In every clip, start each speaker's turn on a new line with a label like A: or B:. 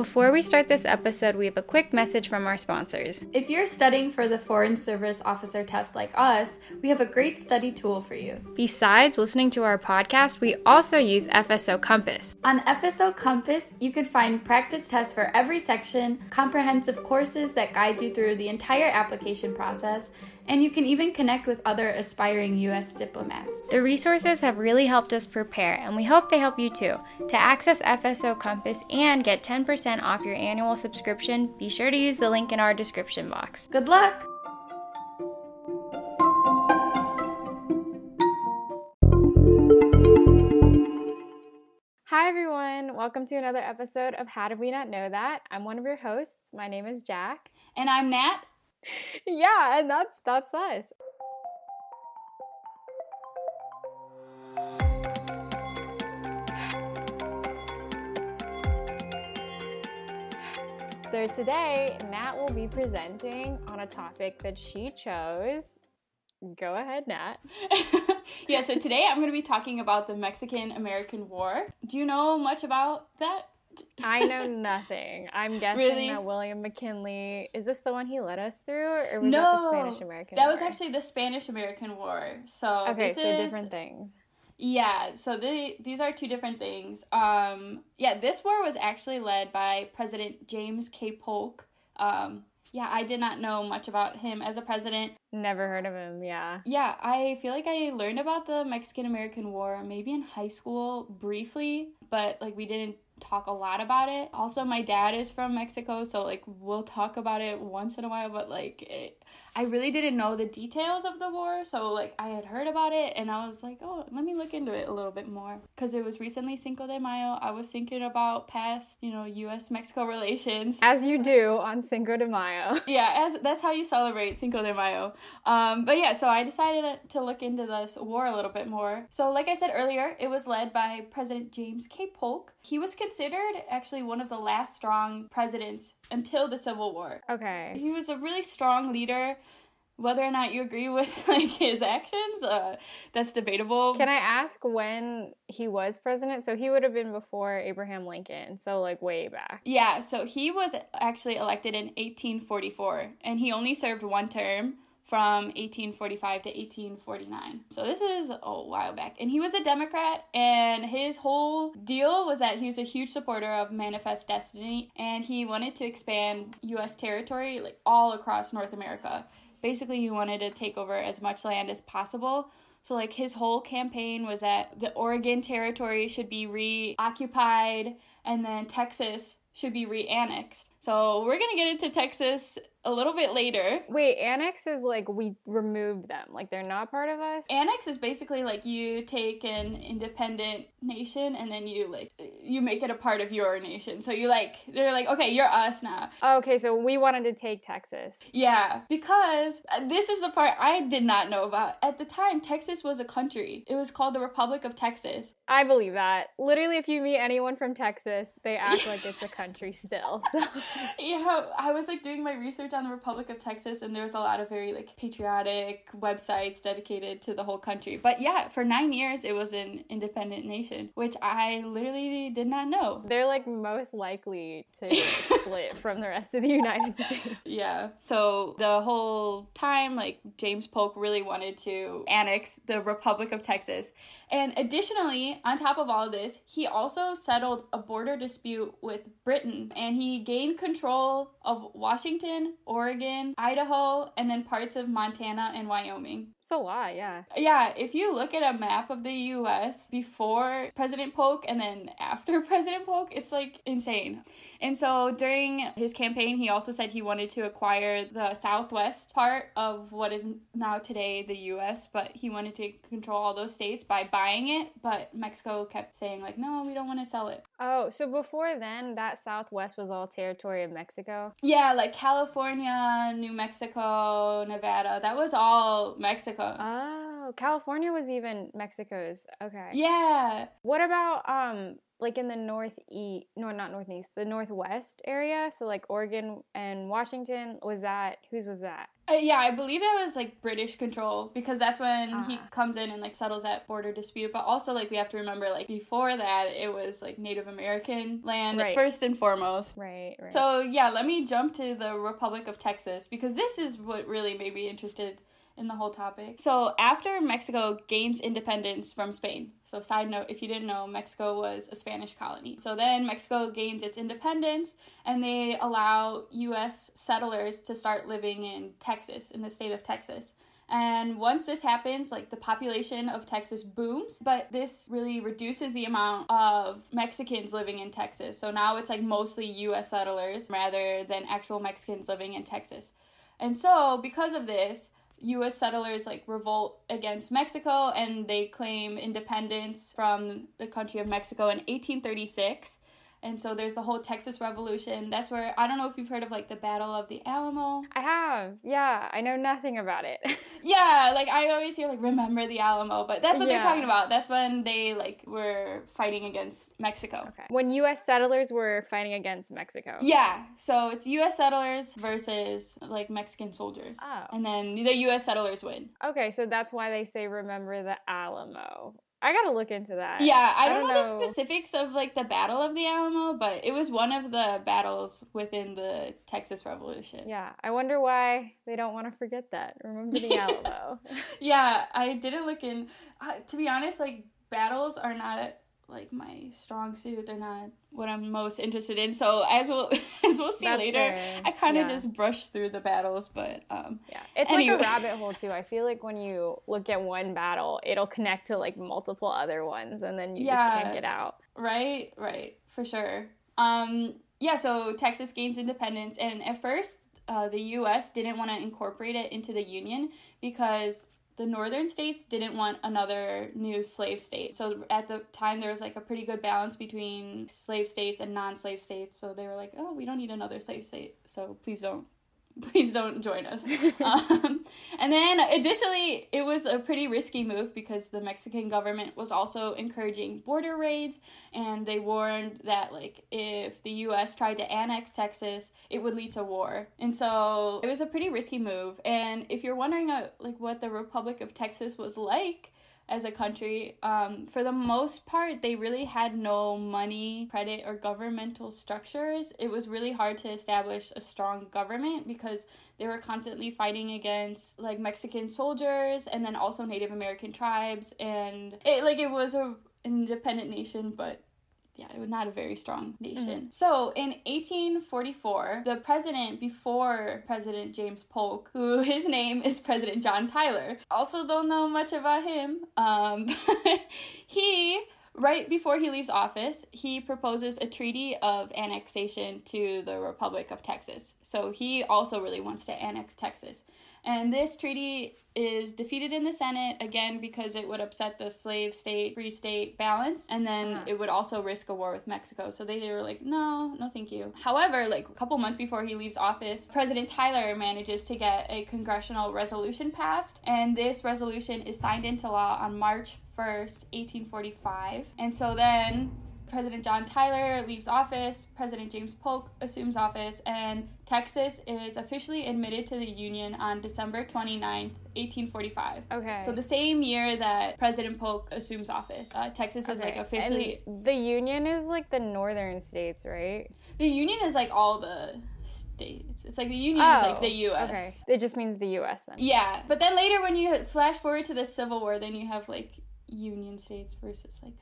A: Before we start this episode, we have a quick message from our sponsors.
B: If you're studying for the Foreign Service Officer test like us, we have a great study tool for you.
A: Besides listening to our podcast, we also use FSO Compass.
B: On FSO Compass, you can find practice tests for every section, comprehensive courses that guide you through the entire application process, and you can even connect with other aspiring U.S. diplomats.
A: The resources have really helped us prepare, and we hope they help you too. To access FSO Compass and get 10% off your annual subscription, be sure to use the link in our description box.
B: Good luck!
A: Hi, everyone. Welcome to another episode of How Did We Not Know That? I'm one of your hosts. My name is Jack.
B: And I'm Nat.
A: Yeah, and that's that's us. So today, Nat will be presenting on a topic that she chose. Go ahead, Nat.
B: yeah, so today I'm going to be talking about the Mexican American War. Do you know much about that?
A: I know nothing. I'm guessing really? that William McKinley is this the one he led us through, or was
B: no,
A: that the Spanish American?
B: That was actually the Spanish American War. So
A: okay, so is, different things.
B: Yeah, so the, these are two different things. Um, yeah, this war was actually led by President James K. Polk. Um, yeah, I did not know much about him as a president.
A: Never heard of him, yeah.
B: Yeah, I feel like I learned about the Mexican American War maybe in high school briefly, but like we didn't talk a lot about it. Also, my dad is from Mexico, so like we'll talk about it once in a while, but like it, I really didn't know the details of the war, so like I had heard about it and I was like, oh, let me look into it a little bit more because it was recently Cinco de Mayo. I was thinking about past, you know, U.S. Mexico relations,
A: as you do on Cinco de Mayo.
B: yeah, as that's how you celebrate Cinco de Mayo. Um, but yeah, so I decided to look into this war a little bit more. So, like I said earlier, it was led by President James K. Polk. He was considered actually one of the last strong presidents until the Civil War.
A: Okay.
B: He was a really strong leader. Whether or not you agree with like his actions uh, that's debatable.
A: Can i ask when he was president? So he would have been before abraham lincoln so like way back.
B: Yeah so he was actually elected in 1844 and he only served one term from 1845 to 1849. So this is a while back. And he was a Democrat, and his whole deal was that he was a huge supporter of Manifest Destiny, and he wanted to expand U.S. territory like all across North America basically he wanted to take over as much land as possible. So like his whole campaign was that the Oregon territory should be reoccupied and then Texas should be reannexed. So we're gonna get into Texas a little bit later.
A: Wait, annex is like we removed them, like they're not part of us.
B: Annex is basically like you take an independent nation and then you like you make it a part of your nation. So you like they're like okay, you're us now.
A: Okay, so we wanted to take Texas.
B: Yeah, because uh, this is the part I did not know about. At the time, Texas was a country. It was called the Republic of Texas.
A: I believe that. Literally, if you meet anyone from Texas, they act like it's a country still. So
B: yeah, I was like doing my research on the Republic of Texas, and there's a lot of very like patriotic websites dedicated to the whole country. But yeah, for nine years it was an independent nation, which I literally did not know.
A: They're like most likely to split from the rest of the United States.
B: Yeah. So the whole time, like James Polk really wanted to annex the Republic of Texas. And additionally, on top of all this, he also settled a border dispute with Britain and he gained control of Washington, Oregon, Idaho, and then parts of Montana and Wyoming.
A: It's a lot, yeah.
B: Yeah, if you look at a map of the US before President Polk and then after President Polk, it's like insane. And so during his campaign, he also said he wanted to acquire the southwest part of what is now today the US, but he wanted to control all those states by buying it. But Mexico kept saying, like, no, we don't want to sell it.
A: Oh, so before then, that southwest was all territory of Mexico?
B: Yeah, like California, New Mexico, Nevada, that was all Mexico.
A: Oh, Oh, California was even Mexico's. Okay.
B: Yeah.
A: What about um like in the northeast no not northeast the northwest area so like oregon and washington was that whose was that
B: uh, yeah i believe it was like british control because that's when uh-huh. he comes in and like settles that border dispute but also like we have to remember like before that it was like native american land right. first and foremost
A: right, right
B: so yeah let me jump to the republic of texas because this is what really made me interested in the whole topic. So, after Mexico gains independence from Spain, so side note, if you didn't know, Mexico was a Spanish colony. So then Mexico gains its independence and they allow US settlers to start living in Texas, in the state of Texas. And once this happens, like the population of Texas booms, but this really reduces the amount of Mexicans living in Texas. So now it's like mostly US settlers rather than actual Mexicans living in Texas. And so, because of this, US settlers like revolt against Mexico and they claim independence from the country of Mexico in 1836 and so there's the whole Texas Revolution. That's where I don't know if you've heard of like the Battle of the Alamo.
A: I have. Yeah, I know nothing about it.
B: yeah, like I always hear like remember the Alamo, but that's what yeah. they're talking about. That's when they like were fighting against Mexico.
A: Okay. When US settlers were fighting against Mexico.
B: Yeah. So it's US settlers versus like Mexican soldiers.
A: Oh.
B: And then the US settlers win.
A: Okay, so that's why they say remember the Alamo. I gotta look into that.
B: Yeah, I, I don't, don't know, know, the specifics of like the Battle of the Alamo, but it was one of the battles within the Texas Revolution.
A: Yeah, I wonder why they don't want to forget that. Remember the Alamo.
B: yeah, I didn't look in. Uh, to be honest, like battles are not like my strong suit. They're not what I'm most interested in. So as we'll as we'll see That's later, fair. I kind of yeah. just brush through the battles, but um
A: yeah, it's anyway. like a rabbit hole too. I feel like when you look at one battle, it'll connect to like multiple other ones, and then you yeah. just can't get out.
B: Right, right, for sure. Um, yeah. So Texas gains independence, and at first. Uh, the U.S. didn't want to incorporate it into the Union because the northern states didn't want another new slave state. So at the time, there was like a pretty good balance between slave states and non slave states. So they were like, oh, we don't need another slave state. So please don't please don't join us. um, and then additionally, it was a pretty risky move because the Mexican government was also encouraging border raids, and they warned that like if the U.S. tried to annex Texas, it would lead to war. And so it was a pretty risky move. And if you're wondering uh, like what the Republic of Texas was like, as a country. Um, for the most part, they really had no money, credit, or governmental structures. It was really hard to establish a strong government because they were constantly fighting against like Mexican soldiers and then also Native American tribes, and it like it was a independent nation, but yeah, it was not a very strong nation. Mm-hmm. So in 1844, the president before President James Polk, who his name is President John Tyler, also don't know much about him. Um, he right before he leaves office, he proposes a treaty of annexation to the Republic of Texas. So he also really wants to annex Texas. And this treaty is defeated in the Senate again because it would upset the slave state free state balance and then uh-huh. it would also risk a war with Mexico. So they were like, "No, no thank you." However, like a couple months before he leaves office, President Tyler manages to get a congressional resolution passed and this resolution is signed into law on March 1st, 1845. And so then President John Tyler leaves office, President James Polk assumes office, and Texas is officially admitted to the Union on December 29th, 1845.
A: Okay.
B: So the same year that President Polk assumes office, uh, Texas is like officially.
A: And the Union is like the northern states, right?
B: The Union is like all the states. It's like the Union oh, is like the U.S. Okay.
A: It just means the U.S. then.
B: Yeah, but then later when you flash forward to the Civil War, then you have like Union states versus like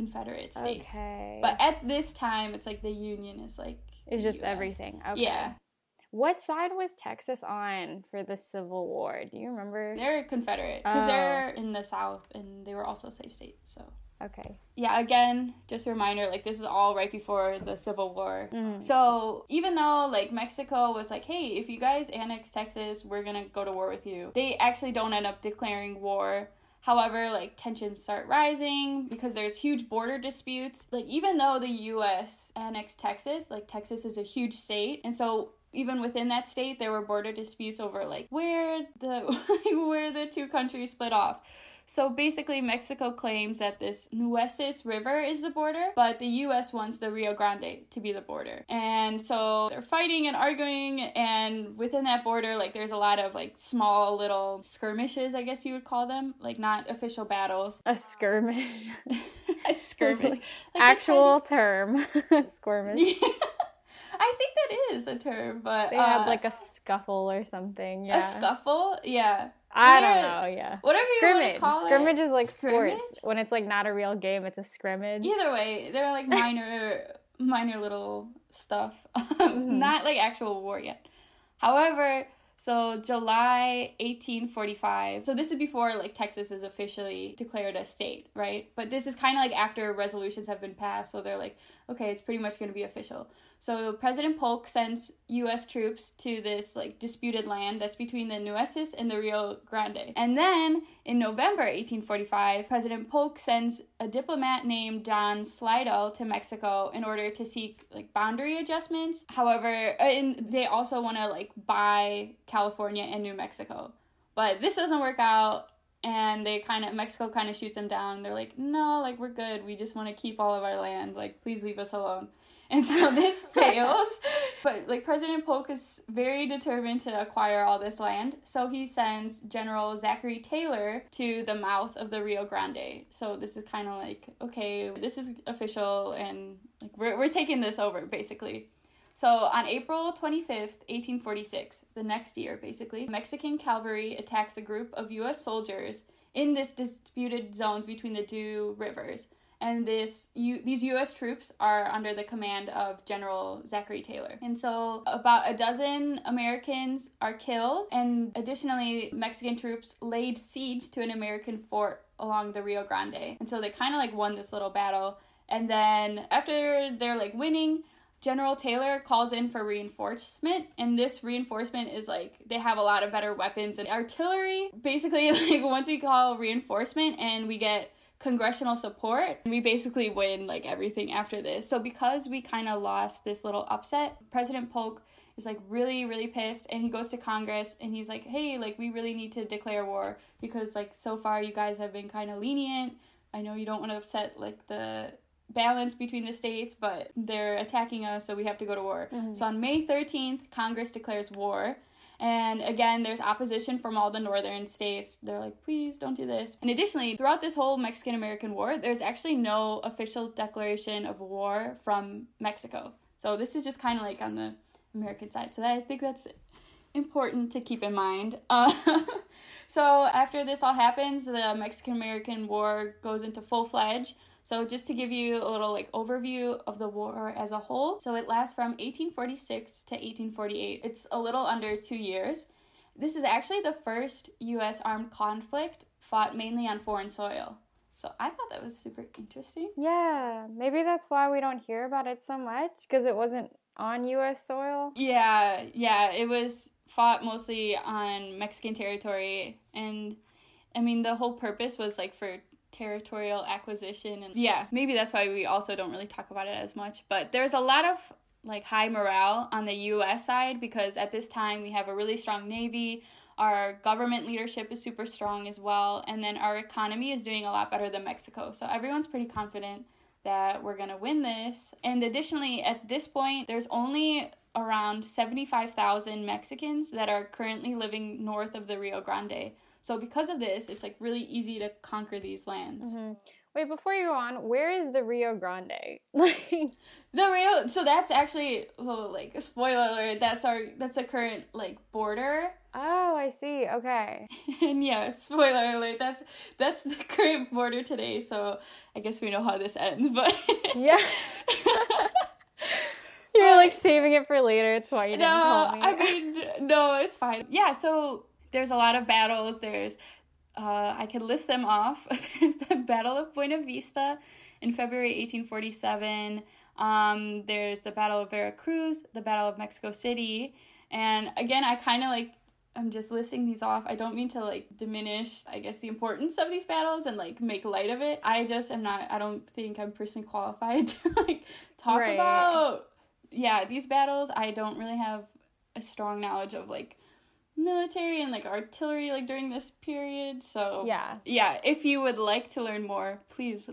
B: Confederate states.
A: Okay.
B: But at this time, it's like the Union is like.
A: It's just US. everything. Okay.
B: Yeah.
A: What side was Texas on for the Civil War? Do you remember?
B: They're Confederate because oh. they're in the South and they were also a safe state. So.
A: Okay.
B: Yeah, again, just a reminder like, this is all right before the Civil War.
A: Mm.
B: So, even though, like, Mexico was like, hey, if you guys annex Texas, we're gonna go to war with you, they actually don't end up declaring war However, like tensions start rising because there's huge border disputes. Like even though the US annexed Texas, like Texas is a huge state, and so even within that state there were border disputes over like where the where the two countries split off. So basically, Mexico claims that this Nueces River is the border, but the US wants the Rio Grande to be the border. And so they're fighting and arguing, and within that border, like there's a lot of like small little skirmishes, I guess you would call them, like not official battles.
A: A skirmish.
B: a skirmish. Like,
A: actual term. skirmish.
B: Yeah. I think that is a term, but
A: they
B: uh,
A: had like a scuffle or something. Yeah.
B: A scuffle? Yeah.
A: I don't know. Yeah.
B: Whatever
A: scrimmage.
B: you call
A: scrimmage
B: it.
A: is like
B: Scrimmage?
A: sports. When it's like not a real game, it's a scrimmage.
B: Either way, they're like minor, minor little stuff.
A: Mm-hmm.
B: Not like actual war yet. However, so July 1845. So this is before like Texas is officially declared a state, right? But this is kind of like after resolutions have been passed, so they're like, okay, it's pretty much going to be official. So President Polk sends U.S. troops to this like disputed land that's between the Nueces and the Rio Grande. And then in November 1845, President Polk sends a diplomat named John Slidell to Mexico in order to seek like boundary adjustments. However, uh, and they also want to like buy California and New Mexico. But this doesn't work out and they kind of Mexico kind of shoots them down. They're like, "No, like we're good. We just want to keep all of our land. Like please leave us alone." And so this fails. But like President Polk is very determined to acquire all this land. So he sends General Zachary Taylor to the mouth of the Rio Grande. So this is kind of like, okay, this is official and like we're we're taking this over basically. So on April 25th, 1846, the next year basically, Mexican cavalry attacks a group of US soldiers in this disputed zones between the two rivers and this you these U.S. troops are under the command of General Zachary Taylor. And so about a dozen Americans are killed, and additionally, Mexican troops laid siege to an American fort along the Rio Grande. And so they kind of like won this little battle. And then after they're like winning, General Taylor calls in for reinforcement, and this reinforcement is like they have a lot of better weapons and artillery. Basically, like once we call reinforcement and we get congressional support, we basically win like everything after this. So because we kind of lost this little upset, President Polk is like really really pissed and he goes to Congress and he's like, "Hey, like we really need to declare war because like so far you guys have been kind of lenient. I know you don't want to upset like the balance between the states, but they're attacking us, so we have to go to war." Mm-hmm. So on May 13th, Congress declares war. And again, there's opposition from all the northern states. They're like, please don't do this. And additionally, throughout this whole Mexican American War, there's actually no official declaration of war from Mexico. So this is just kind of like on the American side. So that, I think that's important to keep in mind. Uh, so after this all happens, the Mexican American War goes into full fledged. So just to give you a little like overview of the war as a whole. So it lasts from 1846 to 1848. It's a little under 2 years. This is actually the first US armed conflict fought mainly on foreign soil. So I thought that was super interesting.
A: Yeah, maybe that's why we don't hear about it so much because it wasn't on U.S. soil.
B: Yeah, yeah, it was fought mostly on Mexican territory and I mean the whole purpose was like for territorial acquisition and yeah, maybe that's why we also don't really talk about it as much, but there's a lot of like high morale on the US side because at this time we have a really strong navy, our government leadership is super strong as well, and then our economy is doing a lot better than Mexico. So everyone's pretty confident that we're going to win this. And additionally, at this point, there's only around 75,000 Mexicans that are currently living north of the Rio Grande. So because of this, it's like really easy to conquer these lands.
A: Mm-hmm. Wait, before you go on, where is the Rio Grande? Like,
B: The Rio, so that's actually oh, like a spoiler alert. That's our that's the current like border,
A: oh, I see. Okay.
B: and yeah, spoiler alert. That's that's the current border today. So I guess we know how this ends, but
A: Yeah. You're like saving it for later. It's why you didn't
B: no,
A: tell me.
B: No, I mean no, it's fine. Yeah, so there's a lot of battles. There's uh, I could list them off. There's the Battle of Buena Vista in February 1847. Um, there's the Battle of Veracruz, the Battle of Mexico City, and again, I kind of like I'm just listing these off. I don't mean to like diminish, I guess, the importance of these battles and like make light of it. I just am not. I don't think I'm personally qualified to like talk
A: Right.
B: about. Yeah, these battles. I don't really have a strong knowledge of like military and like artillery like during this period. So
A: Yeah.
B: yeah, if you would like to learn more, please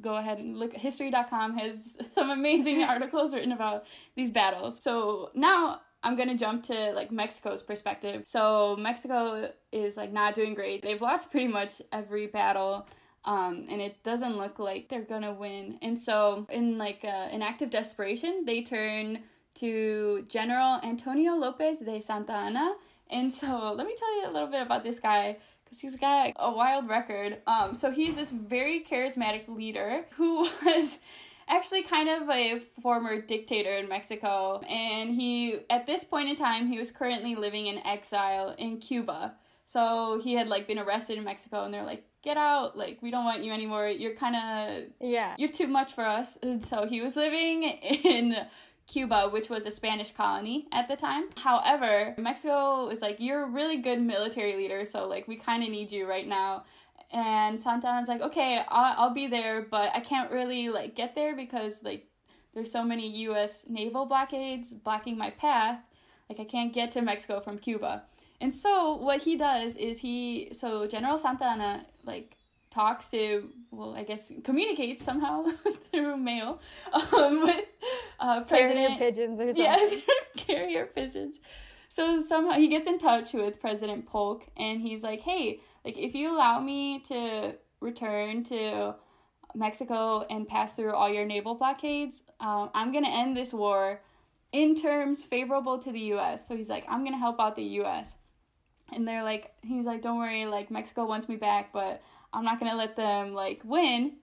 B: go ahead and look. History.com has some amazing articles written about these battles. So now I'm gonna jump to like Mexico's perspective. So Mexico is like not doing great. They've lost pretty much every battle. Um, and it doesn't look like they're gonna win. And so, in like uh, an act of desperation, they turn to General Antonio Lopez de Santa Anna. And so, let me tell you a little bit about this guy because he's got a wild record. Um, so he's this very charismatic leader who was actually kind of a former dictator in Mexico, and he at this point in time he was currently living in exile in Cuba. So he had like been arrested in Mexico, and they're like, "Get out! Like we don't want you anymore. You're kind of
A: Yeah.
B: you're too much for us." And so he was living in Cuba, which was a Spanish colony at the time. However, Mexico was like, "You're a really good military leader, so like we kind of need you right now." And Santa Anna's like, "Okay, I'll, I'll be there, but I can't really like get there because like there's so many U.S. naval blockades blocking my path. Like I can't get to Mexico from Cuba." And so what he does is he so General Santa Anna like talks to well I guess communicates somehow through mail um, with uh,
A: Carrier
B: President
A: pigeons or something.
B: yeah carrier pigeons. So somehow he gets in touch with President Polk and he's like, hey, like if you allow me to return to Mexico and pass through all your naval blockades, um, I'm gonna end this war in terms favorable to the U.S. So he's like, I'm gonna help out the U.S. And they're like, he's like, don't worry, like Mexico wants me back, but I'm not gonna let them like win.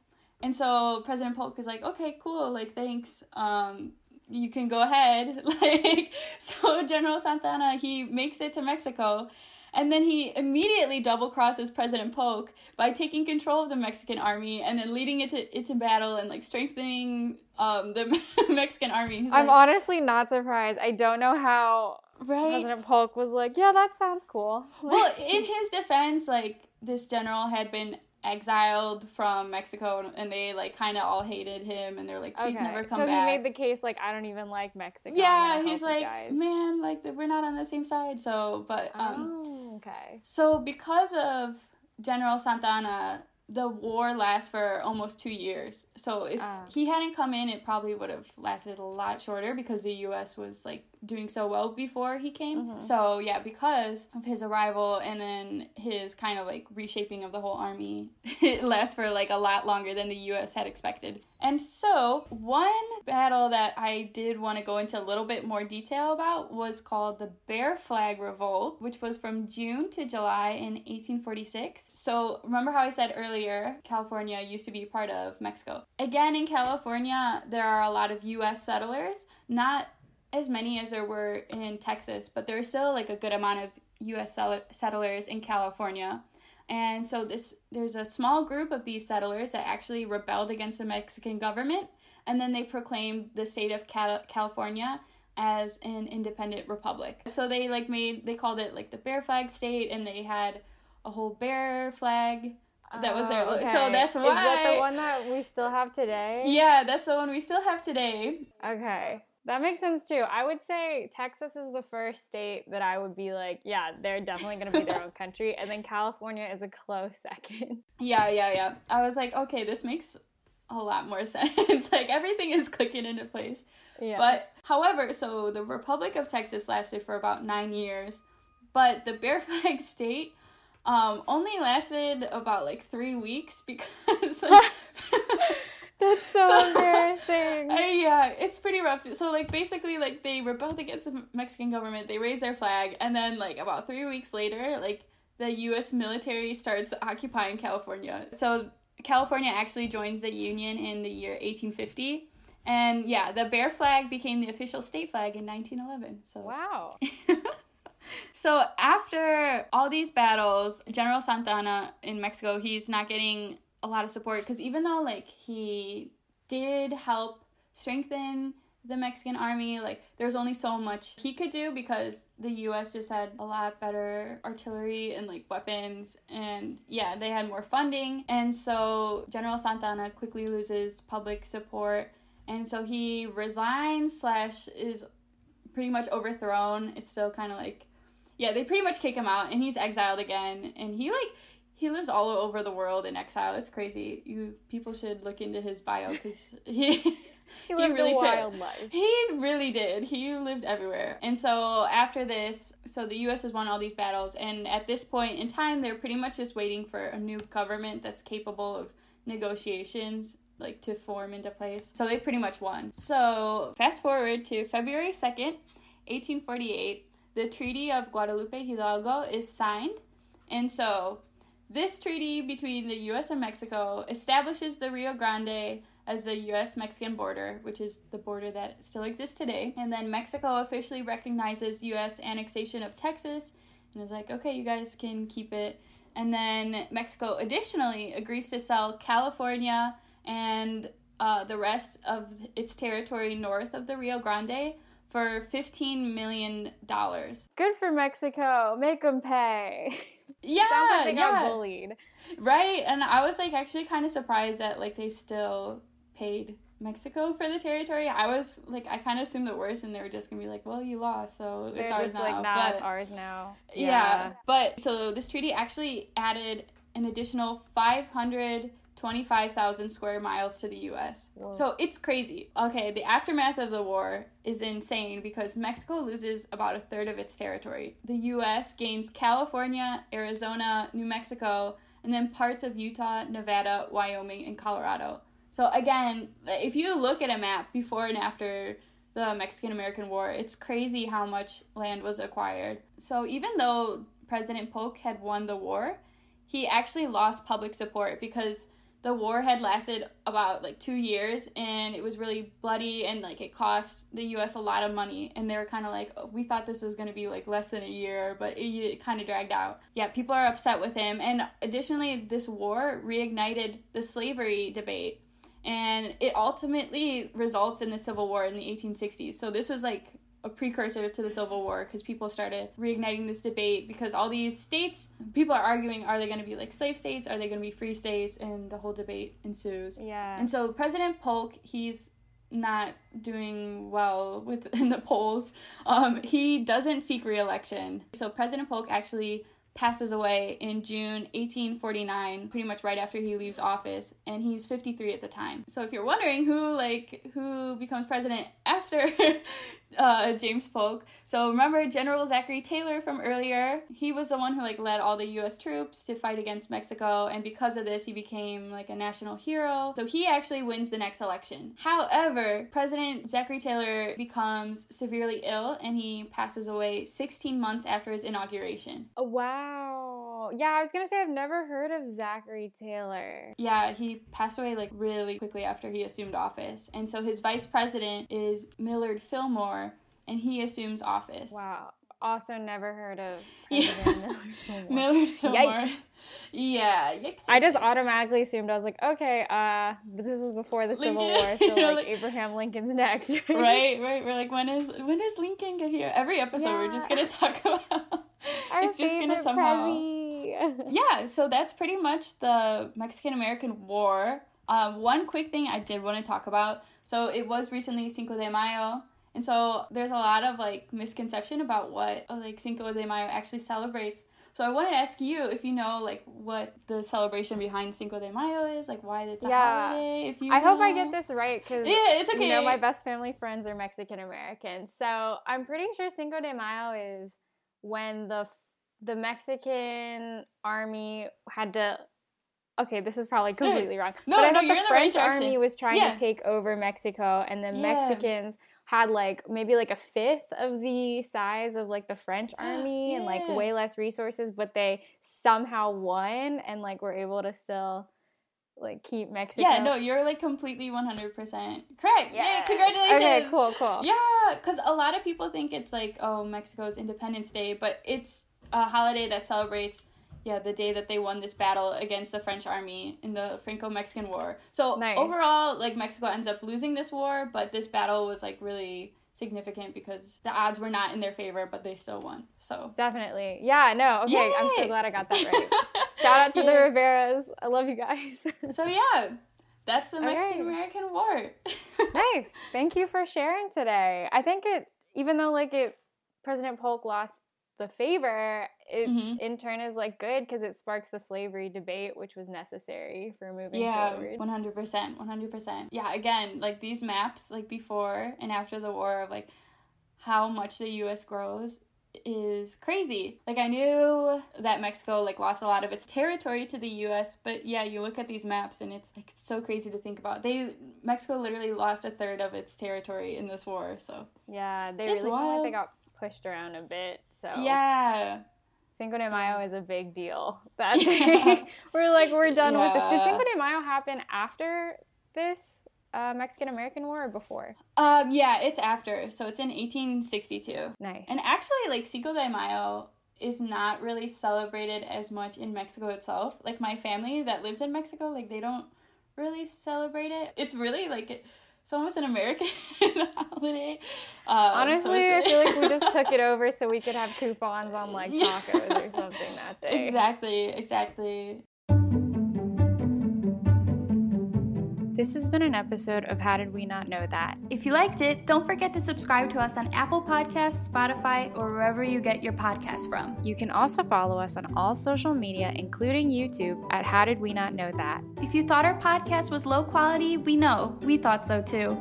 B: And so President Polk is like, okay, cool, like thanks. Um, you can go ahead. like so General Santa Anna, he makes it to Mexico. And then he immediately double crosses President Polk by taking control of the Mexican army and then leading it to into battle and like strengthening um the Mexican army. He's
A: I'm
B: like,
A: honestly not surprised. I don't know how
B: right.
A: President Polk was like, yeah, that sounds cool.
B: well, in his defense, like this general had been exiled from Mexico and they like kind of all hated him and they're like, please
A: okay.
B: never come
A: so
B: back.
A: So he made the case like I don't even like Mexico.
B: Yeah, he's like,
A: guys."
B: man, like we're not on the same side. So, but um,
A: oh, okay.
B: so because of General Santa Anna, the war lasts for almost two years. So if
A: Ah.
B: he hadn't come in, it probably would have lasted a lot shorter because the U.S. was like doing so well before he came.
A: Mhm.
B: So yeah, because of his arrival and then his kind of like reshaping of the whole army, it lasts for like a lot longer than the U.S. had expected. And so one battle that I did want to go into a little bit more detail about was called the Bear Flag Revolt, which was from June to July in 1846. So remember how I said earlier, California used to be part of Mexico. Again, in California, there are a lot of U.S. settlers, not as many as there were in Texas, but there's still like a good amount of U.S. settlers in California. And so this there's a small group of these settlers that actually rebelled against the Mexican government, and then they proclaimed the state of Cal- California as an independent republic. So they like made they called it like the bear flag state, and they had a whole bear flag that was their
A: Oh,
B: lo- so
A: okay.
B: that's
A: Is that the one that we still have today?
B: Yeah, that's the one we still have today.
A: Okay. That makes sense too. I would say Texas is the first state that I would be like, yeah, they're definitely going to be their own country. And then California is a close second.
B: Yeah, yeah, yeah. I was like, okay, this makes a lot more sense. like everything is clicking into place.
A: Yeah.
B: But however, so the Republic of Texas lasted for about nine years, but the Bear Flag State um, only lasted about like three weeks because like,
A: That's so,
B: So-
A: embarrassing.
B: I, yeah, it's pretty rough. So like basically like they rebelled against the Mexican government, they raised their flag, and then like about three weeks later, like the U.S. military starts occupying California. So California actually joins the Union in the year 1850. And yeah, the bear flag became the official state flag in 1911. So
A: wow.
B: so after all these battles, General Santa Anna in Mexico, he's not getting a lot of support because even though like he did help strengthen the Mexican army, like there's only so much he could do because the US just had a lot better artillery and like weapons and yeah, they had more funding. And so General Santa Anna quickly loses public support and so he resigns slash is pretty much overthrown. It's still kind of like, yeah, they pretty much kick him out, and he's exiled again, and he like he lives all over the world in exile. It's crazy. You people should look into his bio because he.
A: He lived
B: really
A: wild life.
B: He really did. He lived everywhere. And so after this, so the US has won all these battles and at this point in time they're pretty much just waiting for a new government that's capable of negotiations like to form into place. So they've pretty much won. So fast forward to February 2nd, 1848, the Treaty of Guadalupe Hidalgo is signed. And so this treaty between the US and Mexico establishes the Rio Grande as the US Mexican border, which is the border that still exists today. And then Mexico officially recognizes US annexation of Texas and is like, okay, you guys can keep it. And then Mexico additionally agrees to sell California and uh, the rest of its territory north of the Rio Grande for $15 million.
A: Good for Mexico. Make them pay.
B: Yeah,
A: Sounds like they
B: yeah.
A: got bullied.
B: Right, and I was like actually kind of surprised that like they still paid Mexico for the territory. I was like I kind of assumed the worst, and they were just gonna be like, "Well, you lost, so it's
A: They're
B: ours
A: just
B: now."
A: like, nah,
B: but,
A: it's ours now.
B: yeah. but so this treaty actually added an additional five hundred twenty-five thousand square miles to the U.S.
A: Whoa.
B: So it's crazy. Okay, the aftermath of the war is insane because Mexico loses about a third of its territory. The U.S. gains California, Arizona, New Mexico, and then parts of Utah, Nevada, Wyoming, and Colorado. So again, if you look at a map before and after the Mexican American War, it's crazy how much land was acquired. So even though President Polk had won the war, he actually lost public support because the war had lasted about like two years and it was really bloody and like it cost the us a lot of money and they were kind of like oh, we thought this was going to be like less than a year but it, it kind of dragged out. Yeah people are upset with him and additionally this war reignited the slavery debate and it ultimately results in the civil war in the 1860s so this was like a precursor to the Civil War because people started reigniting this debate because all these states, people are arguing, are they going to be like slave states? Are they going to be free states? And the whole debate ensues.
A: Yeah.
B: And so President Polk, he's not doing well within the polls. Um, he doesn't seek re-election. So President Polk actually passes away in June 1849, pretty much right after he leaves office, and he's 53 at the time. So if you're wondering who like who becomes president after uh, James Polk, so remember General Zachary Taylor from earlier? He was the one who like led all the U.S. troops to fight against Mexico, and because of this, he became like a national hero. So he actually wins the next election. However, President Zachary Taylor becomes severely ill, and he passes away 16 months after his inauguration.
A: Oh, wow. Yeah, I was gonna say I've never heard of Zachary Taylor.
B: Yeah, he passed away like really quickly after he assumed office. And so his vice president is Millard Fillmore, and he assumes office.
A: Wow. Also, never heard of
B: Yeah.
A: President Millard Fillmore.
B: Millard Fillmore.
A: Yikes.
B: Yeah, yikes.
A: I just automatically assumed I was like, okay, uh, but this was before the Civil War, so like,
B: like-
A: Abraham Lincoln's next,
B: right, right. We're like, when is when does Lincoln get here? Every episode, we're just gonna talk about.
A: Our
B: it's just gonna somehow.
A: Prezi.
B: yeah, so that's pretty much the Mexican American War. Um, one quick thing I did want to talk about. So it was recently Cinco de Mayo, and so there's a lot of like misconception about what uh, like Cinco de Mayo actually celebrates. So I wanted to ask you if you know like what the celebration behind Cinco de Mayo is, like why it's a
A: Yeah.
B: holiday. If you,
A: I hope I get this right because
B: Yeah, it's okay.
A: you know my best family friends are Mexican American, so I'm pretty sure Cinco de Mayo is when the the Mexican army had to. Okay, this is probably completely wrong,
B: No,
A: but I
B: no,
A: thought the
B: in the right
A: French army was trying
B: Yeah.
A: to take over Mexico, and the
B: Yeah.
A: Mexicans had like maybe like a fifth of the size of like the French army and like way less resources, but they somehow won and like were able to still like keep Mexico.
B: Yeah, no, you're like completely 100% correct. Yeah, congratulations.
A: Okay, cool, cool.
B: Yeah, because a lot of people think it's like, oh, Mexico's Independence Day, but it's a holiday that celebrates, yeah, the day that they won this battle against the French army in the Franco Mexican War. So
A: Nice.
B: overall, like, Mexico ends up losing this war, but this battle was like really significant because the odds were not in their favor, but they still won. So.
A: Definitely. Yeah, no. Okay, I'm so glad I got that right. Shout out to the Riveras. I love you guys.
B: So yeah, that's the Mexican American War.
A: nice. Thank you for sharing today. I think it even though like it President Polk lost the favor, it
B: Mhm.
A: in turn is like good because it sparks the slavery debate, which was necessary for moving
B: Yeah,
A: forward.
B: one hundred percent, one hundred percent. Yeah, again, like these maps, like before and after the war, of like how much the U.S. grows is crazy. Like I knew that Mexico like lost a lot of its territory to the U.S., but yeah, you look at these maps and it's like so crazy to think about. They Mexico literally lost a third of its territory in this war. So
A: Yeah, they
B: It's
A: really like they got pushed around a bit. So
B: yeah,
A: Cinco de Mayo is a big deal. That we're like we're done with this. Did
B: Yeah.
A: Cinco de Mayo happen after this uh, Mexican American War or before?
B: um, yeah, it's after. So it's in eighteen sixty two.
A: Nice.
B: And actually, like Cinco de Mayo is not really celebrated as much in Mexico itself. Like my family that lives in Mexico, like they don't really celebrate it. It's really like it's almost an American holiday. Um, so
A: Honestly, I feel like we just took it over so we could have coupons on like
B: Yeah.
A: tacos or something that day.
B: exactly, exactly.
A: This has been an episode of How Did We Not Know That?
B: If you liked it, don't forget to subscribe to us on Apple Podcasts, Spotify, or wherever you get your podcasts from.
A: You can also follow us on all social media, including YouTube, at How Did We Not Know That?
B: If you thought our podcast was low quality, we know. We thought so too.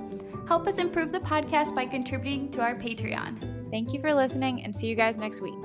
B: Help us improve the podcast by contributing to our Patreon.
A: Thank you for listening and see you guys next week.